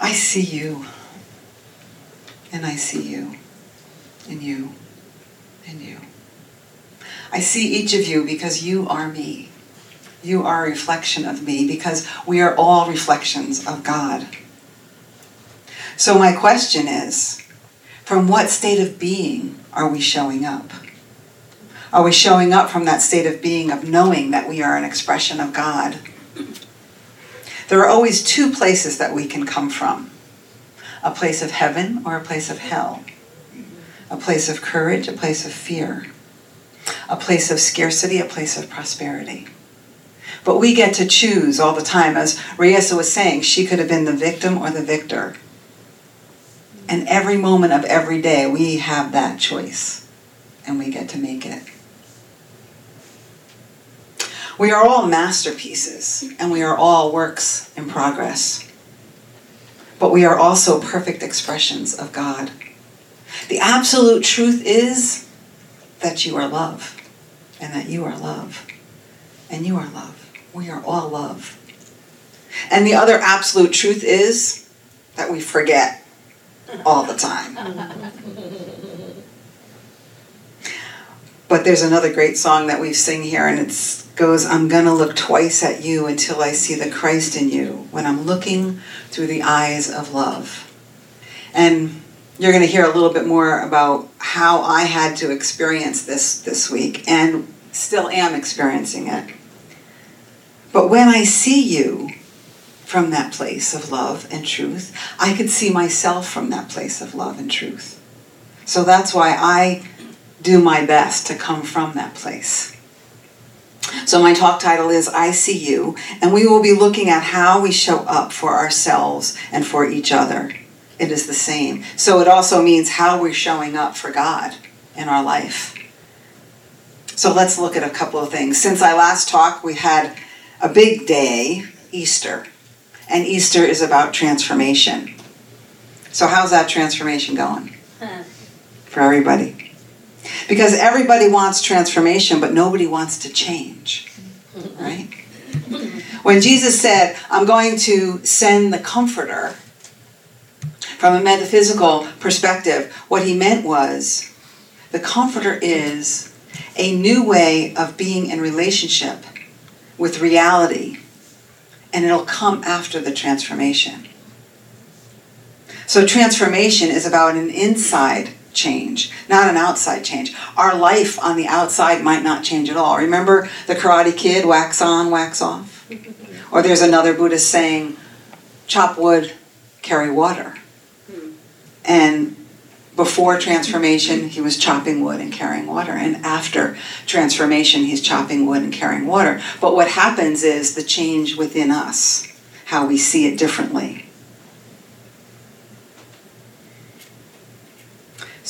I see you. And I see you. And you. And you. I see each of you because you are me. You are a reflection of me because we are all reflections of God. So, my question is from what state of being are we showing up? Are we showing up from that state of being, of knowing that we are an expression of God? There are always two places that we can come from a place of heaven or a place of hell, a place of courage, a place of fear, a place of scarcity, a place of prosperity. But we get to choose all the time. As Riesa was saying, she could have been the victim or the victor. And every moment of every day, we have that choice, and we get to make it. We are all masterpieces, and we are all works in progress. But we are also perfect expressions of God. The absolute truth is that you are love, and that you are love, and you are love. We are all love. And the other absolute truth is that we forget all the time. But there's another great song that we sing here, and it goes, I'm gonna look twice at you until I see the Christ in you when I'm looking through the eyes of love. And you're gonna hear a little bit more about how I had to experience this this week and still am experiencing it. But when I see you from that place of love and truth, I could see myself from that place of love and truth. So that's why I do my best to come from that place. So, my talk title is I See You, and we will be looking at how we show up for ourselves and for each other. It is the same. So, it also means how we're showing up for God in our life. So, let's look at a couple of things. Since I last talked, we had a big day, Easter, and Easter is about transformation. So, how's that transformation going? For everybody. Because everybody wants transformation, but nobody wants to change. Right? When Jesus said, I'm going to send the Comforter, from a metaphysical perspective, what he meant was the Comforter is a new way of being in relationship with reality, and it'll come after the transformation. So, transformation is about an inside change, not an outside change. Our life on the outside might not change at all. Remember the Karate Kid, wax on, wax off? Or there's another Buddhist saying, chop wood, carry water. And before transformation, he was chopping wood and carrying water. And after transformation, he's chopping wood and carrying water. But what happens is the change within us, how we see it differently.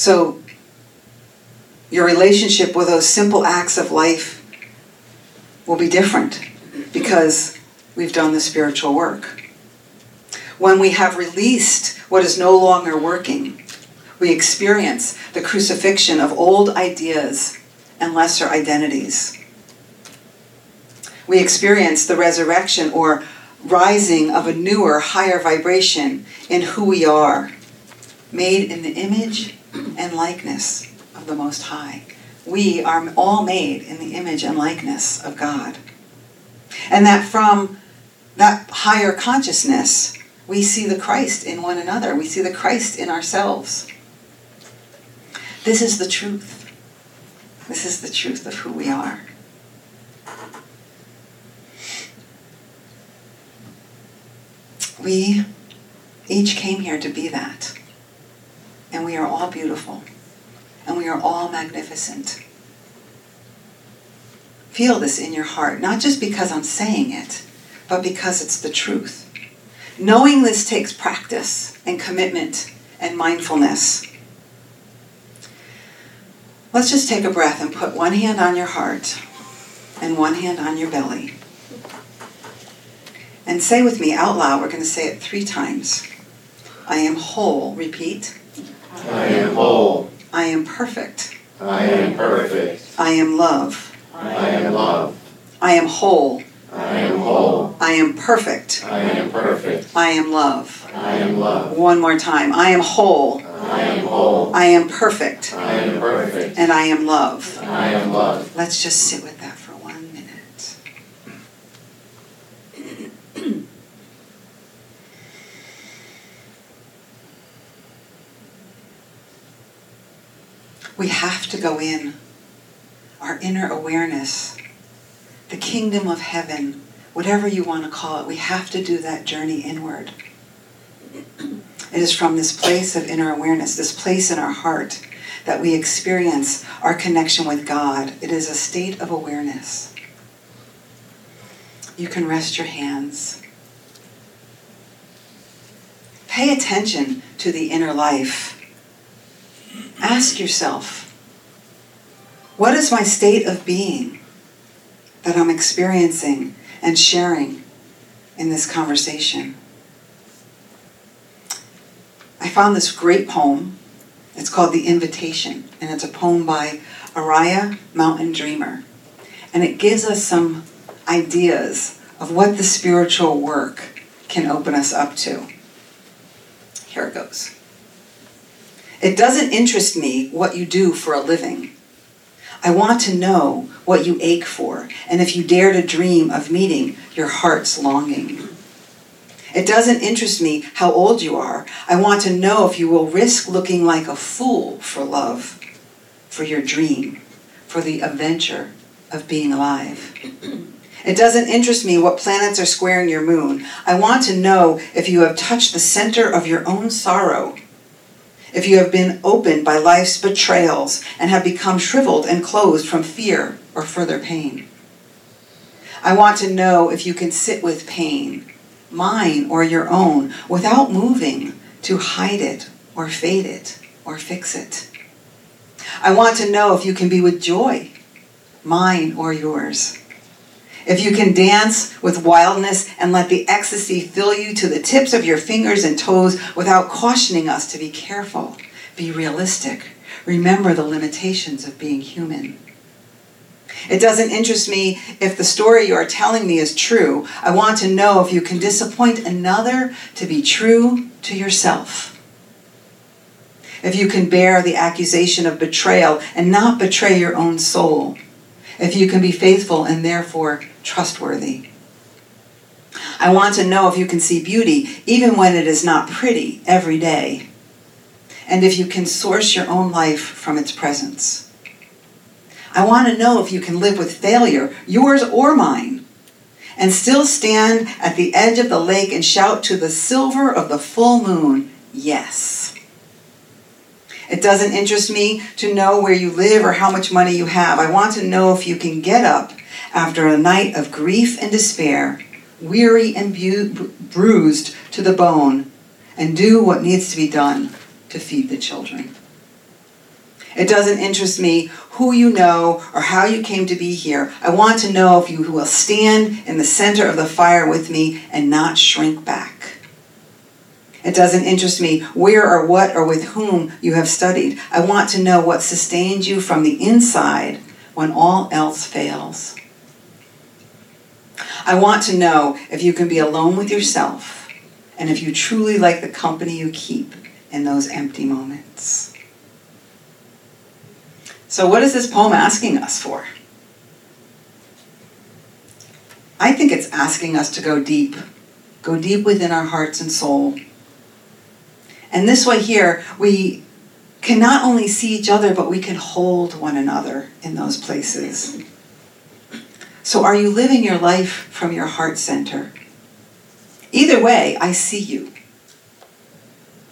So, your relationship with those simple acts of life will be different because we've done the spiritual work. When we have released what is no longer working, we experience the crucifixion of old ideas and lesser identities. We experience the resurrection or rising of a newer, higher vibration in who we are, made in the image and likeness of the Most High. We are all made in the image and likeness of God. And that from that higher consciousness, we see the Christ in one another. We see the Christ in ourselves. This is the truth. This is the truth of who we are. We each came here to be that. And we are all beautiful. And we are all magnificent. Feel this in your heart, not just because I'm saying it, but because it's the truth. Knowing this takes practice and commitment and mindfulness. Let's just take a breath and put one hand on your heart and one hand on your belly. And say with me out loud, we're going to say it three times. I am whole. Repeat. I am whole. I am perfect. I am perfect. I am love. I am love. I am whole. I am whole. I am perfect. I am perfect. I am love. I am love. One more time. I am whole. I am whole. I am perfect. I am perfect. And I am love. I am love. Let's just sit with that for one minute. We have to go in. Our inner awareness, the kingdom of heaven, whatever you want to call it, we have to do that journey inward. It is from this place of inner awareness, this place in our heart, that we experience our connection with God. It is a state of awareness. You can rest your hands. Pay attention to the inner life. Ask yourself, what is my state of being that I'm experiencing and sharing in this conversation? I found this great poem. It's called The Invitation, and it's a poem by Oriah Mountain Dreamer. And it gives us some ideas of what the spiritual work can open us up to. Here it goes. It doesn't interest me what you do for a living. I want to know what you ache for, and if you dare to dream of meeting your heart's longing. It doesn't interest me how old you are. I want to know if you will risk looking like a fool for love, for your dream, for the adventure of being alive. It doesn't interest me what planets are squaring your moon. I want to know if you have touched the center of your own sorrow, if you have been opened by life's betrayals and have become shriveled and closed from fear or further pain. I want to know if you can sit with pain mine or your own, without moving to hide it or fade it or fix it. I want to know if you can be with joy, mine or yours. If you can dance with wildness and let the ecstasy fill you to the tips of your fingers and toes without cautioning us to be careful, be realistic, remember the limitations of being human. It doesn't interest me if the story you are telling me is true. I want to know if you can disappoint another to be true to yourself. If you can bear the accusation of betrayal and not betray your own soul. If you can be faithful and therefore trustworthy. I want to know if you can see beauty even when it is not pretty every day. And if you can source your own life from its presence. I want to know if you can live with failure, yours or mine, and still stand at the edge of the lake and shout to the silver of the full moon, yes. It doesn't interest me to know where you live or how much money you have. I want to know if you can get up after a night of grief and despair, weary and bu- bruised to the bone, and do what needs to be done to feed the children. It doesn't interest me who you know or how you came to be here. I want to know if you will stand in the center of the fire with me and not shrink back. It doesn't interest me where or what or with whom you have studied. I want to know what sustains you from the inside when all else fails. I want to know if you can be alone with yourself and if you truly like the company you keep in those empty moments. So, what is this poem asking us for? I think it's asking us to go deep, go deep within our hearts and soul. And this way, here, we can not only see each other, but we can hold one another in those places. So, are you living your life from your heart center? Either way, I see you.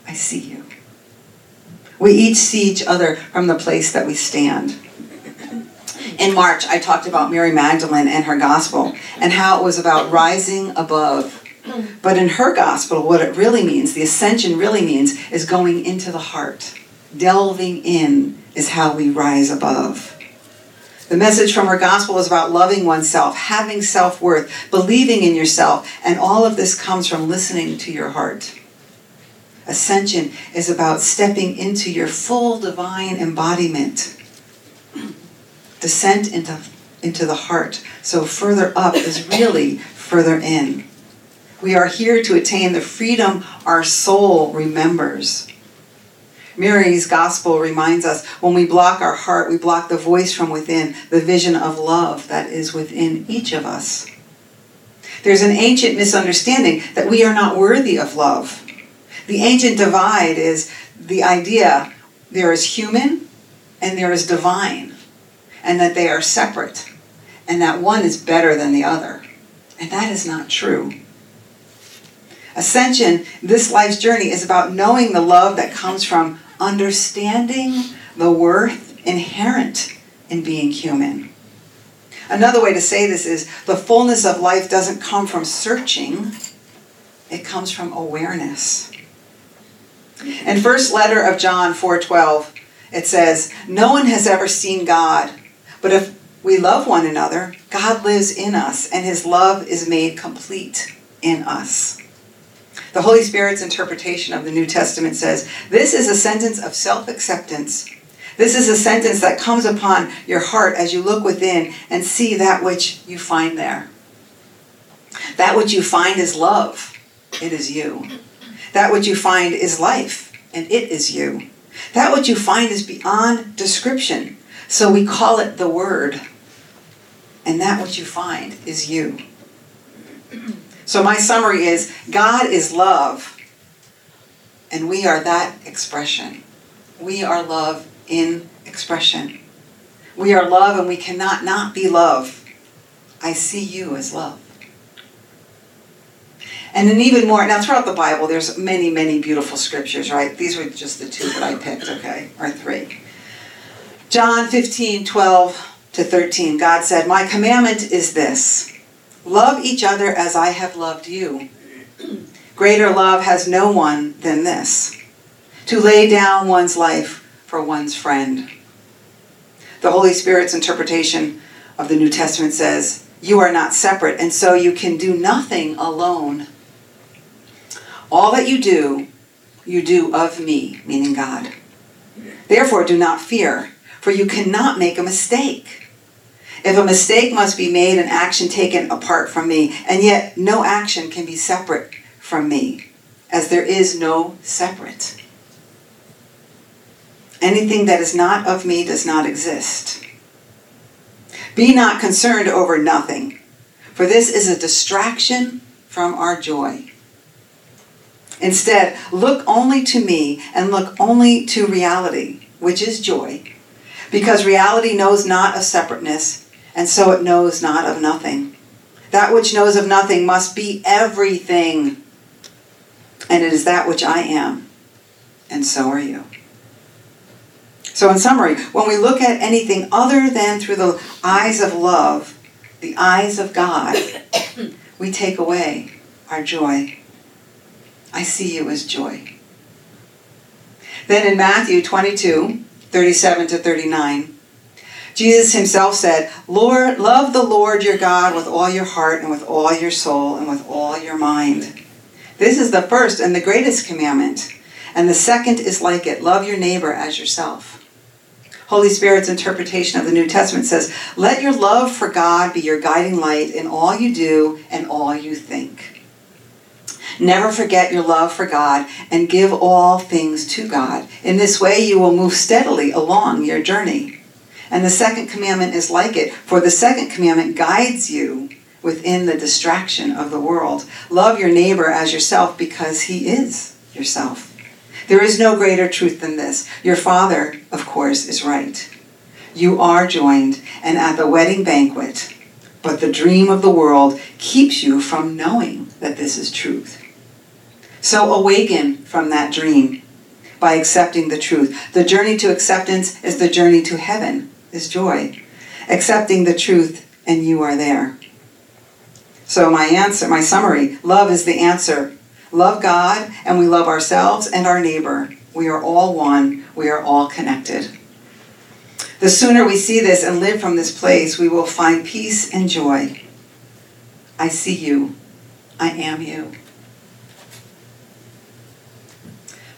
I see you. We each see each other from the place that we stand. In March, I talked about Mary Magdalene and her gospel and how it was about rising above. But in her gospel, what it really means, the ascension really means, is going into the heart. Delving in is how we rise above. The message from her gospel is about loving oneself, having self worth, believing in yourself, and all of this comes from listening to your heart. Ascension is about stepping into your full divine embodiment. Descent into into the heart. So further up is really further in. We are here to attain the freedom our soul remembers. Mary's gospel reminds us when we block our heart, we block the voice from within, the vision of love that is within each of us. There's an ancient misunderstanding that we are not worthy of love. The ancient divide is the idea there is human and there is divine, and that they are separate, and that one is better than the other. And that is not true. Ascension, this life's journey, is about knowing the love that comes from understanding the worth inherent in being human. Another way to say this is the fullness of life doesn't come from searching, it comes from awareness. In first letter of John 4:12, it says, "No one has ever seen God, but if we love one another, God lives in us and his love is made complete in us." The Holy Spirit's interpretation of the New Testament says, "This is a sentence of self-acceptance this is a sentence that comes upon your heart as you look within and see that which you find there. That which you find is love. It is you. That which you find is life, and it is you. That which you find is beyond description, so we call it the Word. And that which you find is you. So, my summary is God is love, and we are that expression. We are love in expression. We are love and we cannot not be love. I see you as love. And then even more, now throughout the Bible, there's many, many beautiful scriptures, right? These were just the two that I picked, okay, or three. John 15, 12 to 13, God said, My commandment is this love each other as I have loved you. Greater love has no one than this to lay down one's life for one's friend. The Holy Spirit's interpretation of the New Testament says, You are not separate, and so you can do nothing alone. All that you do, you do of me, meaning God. Therefore, do not fear, for you cannot make a mistake. If a mistake must be made, an action taken apart from me, and yet no action can be separate from me, as there is no separate. Anything that is not of me does not exist. Be not concerned over nothing, for this is a distraction from our joy. Instead, look only to me and look only to reality, which is joy, because reality knows not of separateness, and so it knows not of nothing. That which knows of nothing must be everything, and it is that which I am, and so are you. So, in summary, when we look at anything other than through the eyes of love, the eyes of God, we take away our joy. I see you as joy. Then in Matthew 22, 37 to 39, Jesus himself said, Lord, love the Lord your God with all your heart and with all your soul and with all your mind. This is the first and the greatest commandment. And the second is like it love your neighbor as yourself. Holy Spirit's interpretation of the New Testament says, Let your love for God be your guiding light in all you do and all you think. Never forget your love for God and give all things to God. In this way, you will move steadily along your journey. And the second commandment is like it, for the second commandment guides you within the distraction of the world. Love your neighbor as yourself because he is yourself. There is no greater truth than this. Your father, of course, is right. You are joined and at the wedding banquet, but the dream of the world keeps you from knowing that this is truth. So awaken from that dream by accepting the truth. The journey to acceptance is the journey to heaven, is joy. Accepting the truth, and you are there. So, my answer, my summary love is the answer love God, and we love ourselves and our neighbor. We are all one, we are all connected. The sooner we see this and live from this place, we will find peace and joy. I see you. I am you.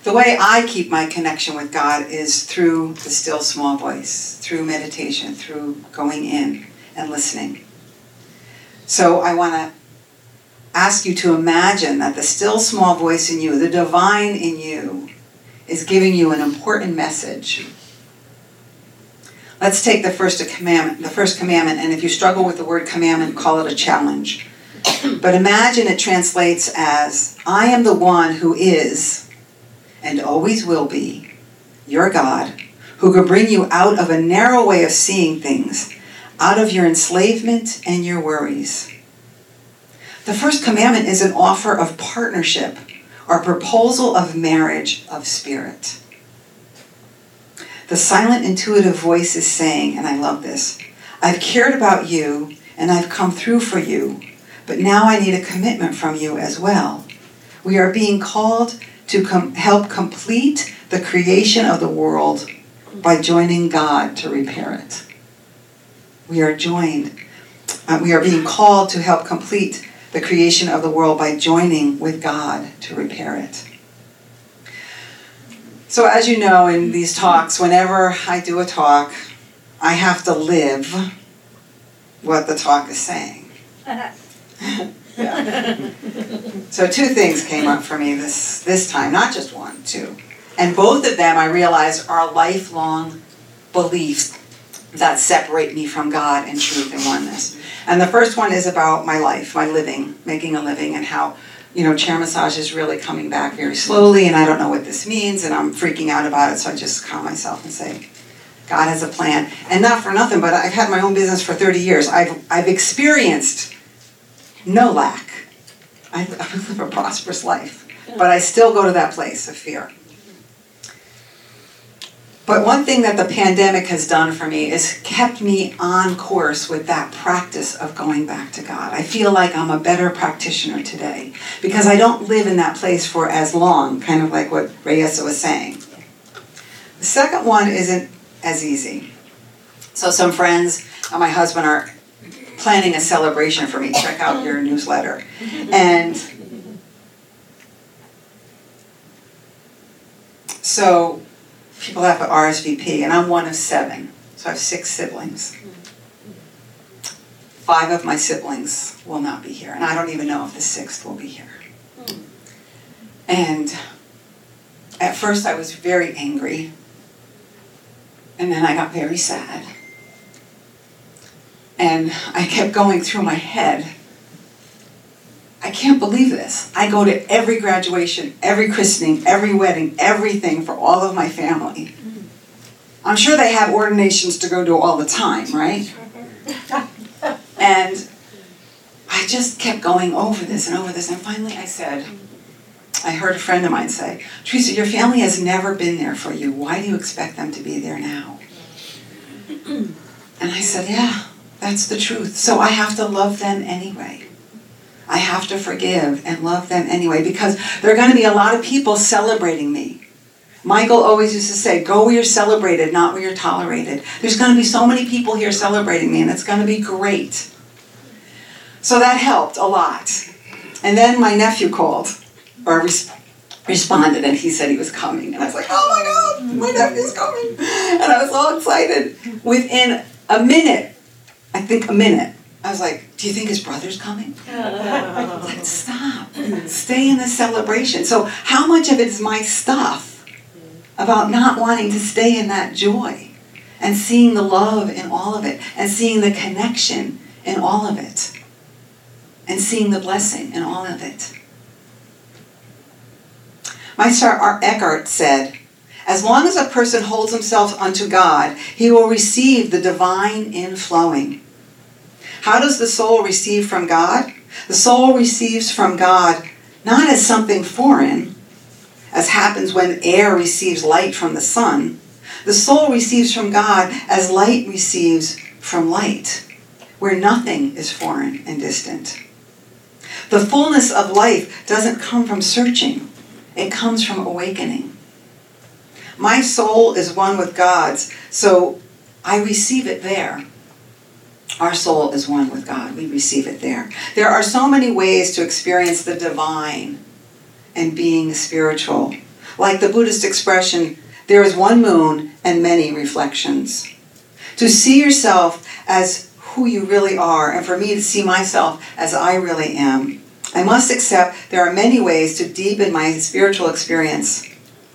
The way I keep my connection with God is through the still small voice, through meditation, through going in and listening. So I want to ask you to imagine that the still small voice in you, the divine in you, is giving you an important message. Let's take the first commandment, the first commandment, and if you struggle with the word commandment, call it a challenge. But imagine it translates as I am the one who is and always will be your God, who can bring you out of a narrow way of seeing things, out of your enslavement and your worries. The first commandment is an offer of partnership or proposal of marriage of spirit. The silent intuitive voice is saying, and I love this I've cared about you and I've come through for you, but now I need a commitment from you as well. We are being called to com- help complete the creation of the world by joining God to repair it. We are joined, uh, we are being called to help complete the creation of the world by joining with God to repair it. So, as you know, in these talks, whenever I do a talk, I have to live what the talk is saying. yeah. So, two things came up for me this, this time, not just one, two. And both of them I realized are lifelong beliefs that separate me from God and truth and oneness. And the first one is about my life, my living, making a living, and how you know, chair massage is really coming back very slowly, and I don't know what this means, and I'm freaking out about it, so I just calm myself and say, God has a plan. And not for nothing, but I've had my own business for 30 years. I've, I've experienced no lack. I, I live a prosperous life, but I still go to that place of fear. But one thing that the pandemic has done for me is kept me on course with that practice of going back to God. I feel like I'm a better practitioner today because I don't live in that place for as long, kind of like what Reyesa was saying. The second one isn't as easy. So some friends and my husband are planning a celebration for me. Check out your newsletter. And so people have an RSVP, and I'm one of seven. So I have six siblings. Five of my siblings will not be here, and I don't even know if the sixth will be here. And at first I was very angry, and then I got very sad. And I kept going through my head I can't believe this. I go to every graduation, every christening, every wedding, everything for all of my family. I'm sure they have ordinations to go to all the time, right? And I just kept going over this and over this, and finally I said, I heard a friend of mine say, Teresa, your family has never been there for you. Why do you expect them to be there now? And I said, Yeah, that's the truth. So I have to love them anyway. I have to forgive and love them anyway because there are going to be a lot of people celebrating me. Michael always used to say, Go where you're celebrated, not where you're tolerated. There's going to be so many people here celebrating me, and it's going to be great. So that helped a lot. And then my nephew called, or res- responded, and he said he was coming. And I was like, Oh my God, my nephew's coming. And I was all excited. Within a minute, I think a minute, I was like, Do you think his brother's coming? like, stop. Stay in the celebration. So, how much of it is my stuff about not wanting to stay in that joy and seeing the love in all of it and seeing the connection in all of it and seeing the blessing in all of it? Meister Art Eckhart said, as long as a person holds himself unto God, he will receive the divine inflowing. How does the soul receive from God? The soul receives from God not as something foreign, as happens when air receives light from the sun. The soul receives from God as light receives from light, where nothing is foreign and distant. The fullness of life doesn't come from searching, it comes from awakening. My soul is one with God's, so I receive it there. Our soul is one with God. We receive it there. There are so many ways to experience the divine and being spiritual. Like the Buddhist expression, there is one moon and many reflections. To see yourself as who you really are and for me to see myself as I really am, I must accept there are many ways to deepen my spiritual experience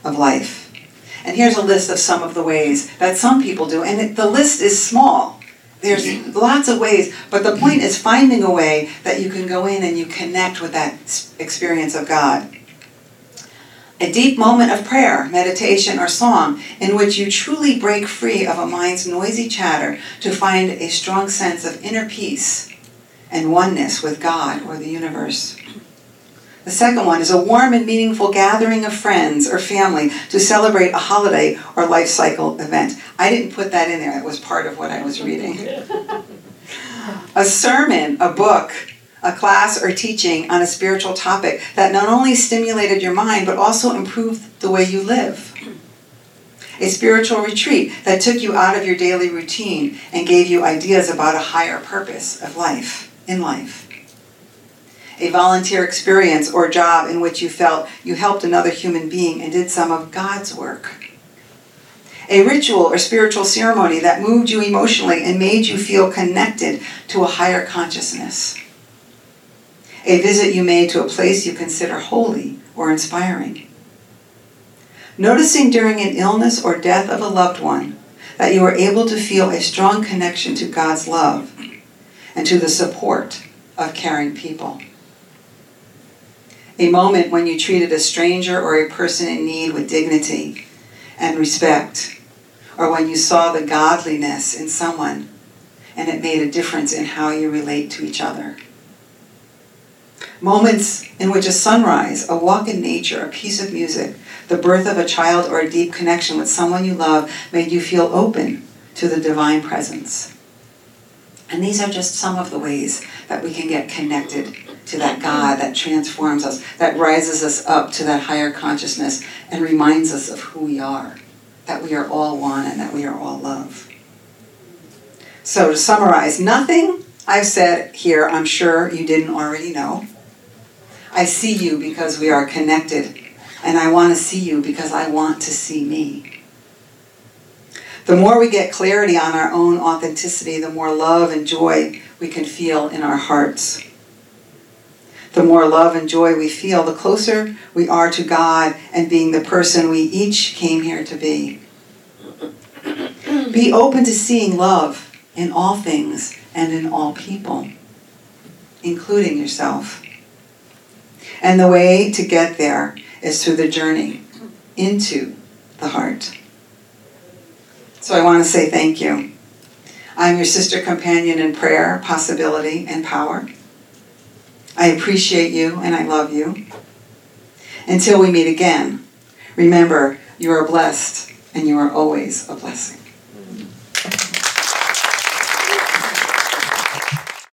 of life. And here's a list of some of the ways that some people do. And it, the list is small. There's mm-hmm. lots of ways, but the point mm-hmm. is finding a way that you can go in and you connect with that experience of God. A deep moment of prayer, meditation, or song in which you truly break free of a mind's noisy chatter to find a strong sense of inner peace and oneness with God or the universe. The second one is a warm and meaningful gathering of friends or family to celebrate a holiday or life cycle event. I didn't put that in there, it was part of what I was reading. a sermon, a book, a class or teaching on a spiritual topic that not only stimulated your mind but also improved the way you live. A spiritual retreat that took you out of your daily routine and gave you ideas about a higher purpose of life, in life a volunteer experience or job in which you felt you helped another human being and did some of God's work. A ritual or spiritual ceremony that moved you emotionally and made you feel connected to a higher consciousness. A visit you made to a place you consider holy or inspiring. Noticing during an illness or death of a loved one that you were able to feel a strong connection to God's love and to the support of caring people a moment when you treated a stranger or a person in need with dignity and respect, or when you saw the godliness in someone and it made a difference in how you relate to each other. Moments in which a sunrise, a walk in nature, a piece of music, the birth of a child, or a deep connection with someone you love made you feel open to the divine presence. And these are just some of the ways that we can get connected to that God that transforms us, that rises us up to that higher consciousness and reminds us of who we are, that we are all one and that we are all love. So, to summarize, nothing I've said here I'm sure you didn't already know. I see you because we are connected, and I want to see you because I want to see me. The more we get clarity on our own authenticity, the more love and joy we can feel in our hearts. The more love and joy we feel, the closer we are to God and being the person we each came here to be. Be open to seeing love in all things and in all people, including yourself. And the way to get there is through the journey into the heart. So I want to say thank you. I'm your sister companion in prayer, possibility, and power. I appreciate you and I love you. Until we meet again, remember you are blessed and you are always a blessing.